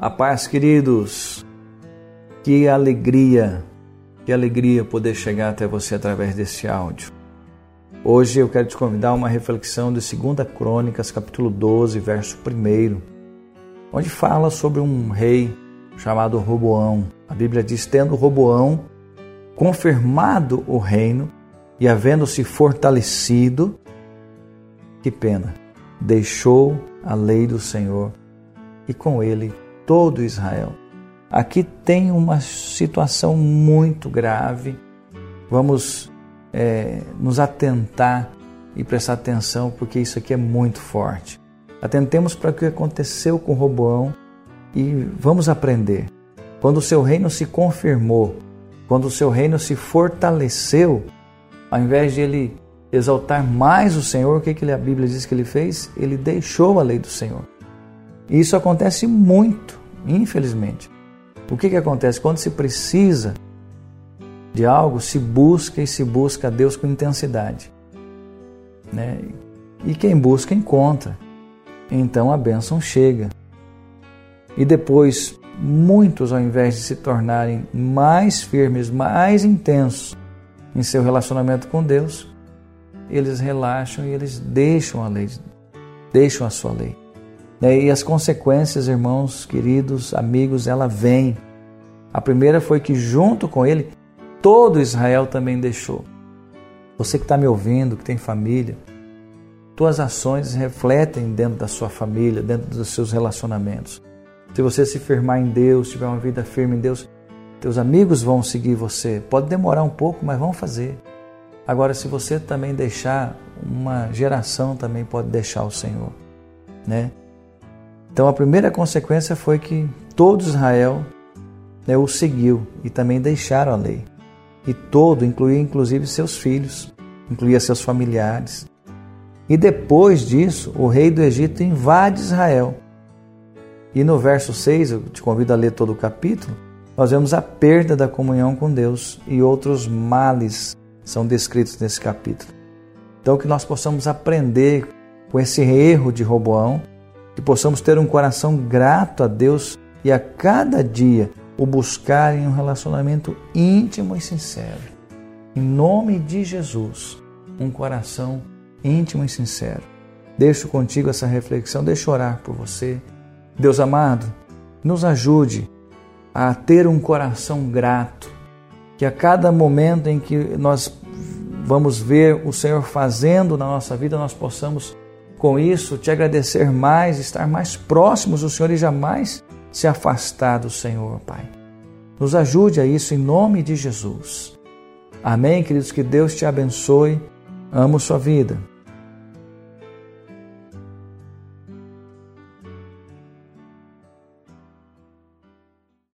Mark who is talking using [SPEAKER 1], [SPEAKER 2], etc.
[SPEAKER 1] A paz, queridos. Que alegria, que alegria poder chegar até você através desse áudio. Hoje eu quero te convidar a uma reflexão de 2 Crônicas, capítulo 12, verso 1, onde fala sobre um rei chamado Roboão. A Bíblia diz: tendo Roboão confirmado o reino e havendo-se fortalecido, que pena, deixou a lei do Senhor e com ele todo Israel. Aqui tem uma situação muito grave. Vamos é, nos atentar e prestar atenção, porque isso aqui é muito forte. Atentemos para o que aconteceu com Roboão e vamos aprender. Quando o seu reino se confirmou, quando o seu reino se fortaleceu, ao invés de ele exaltar mais o Senhor, o que, que a Bíblia diz que ele fez? Ele deixou a lei do Senhor. E isso acontece muito infelizmente. O que, que acontece? Quando se precisa de algo, se busca e se busca a Deus com intensidade. Né? E quem busca, encontra. Então a bênção chega. E depois, muitos, ao invés de se tornarem mais firmes, mais intensos em seu relacionamento com Deus, eles relaxam e eles deixam a lei, deixam a sua lei. Né? E as consequências, irmãos, queridos, amigos, ela vem. A primeira foi que junto com ele, todo Israel também deixou. Você que está me ouvindo, que tem família, tuas ações refletem dentro da sua família, dentro dos seus relacionamentos. Se você se firmar em Deus, tiver uma vida firme em Deus, teus amigos vão seguir você. Pode demorar um pouco, mas vão fazer. Agora, se você também deixar, uma geração também pode deixar o Senhor, né? Então a primeira consequência foi que todo Israel né, o seguiu e também deixaram a lei. E todo, incluía inclusive seus filhos, incluía seus familiares. E depois disso, o rei do Egito invade Israel. E no verso 6, eu te convido a ler todo o capítulo, nós vemos a perda da comunhão com Deus e outros males são descritos nesse capítulo. Então que nós possamos aprender com esse erro de Roboão que possamos ter um coração grato a Deus e a cada dia o buscar em um relacionamento íntimo e sincero. Em nome de Jesus, um coração íntimo e sincero. Deixo contigo essa reflexão, deixo orar por você. Deus amado, nos ajude a ter um coração grato, que a cada momento em que nós vamos ver o Senhor fazendo na nossa vida, nós possamos com isso, te agradecer mais, estar mais próximos do Senhor e jamais se afastar do Senhor, Pai. Nos ajude a isso em nome de Jesus. Amém, queridos. Que Deus te abençoe. Amo sua vida.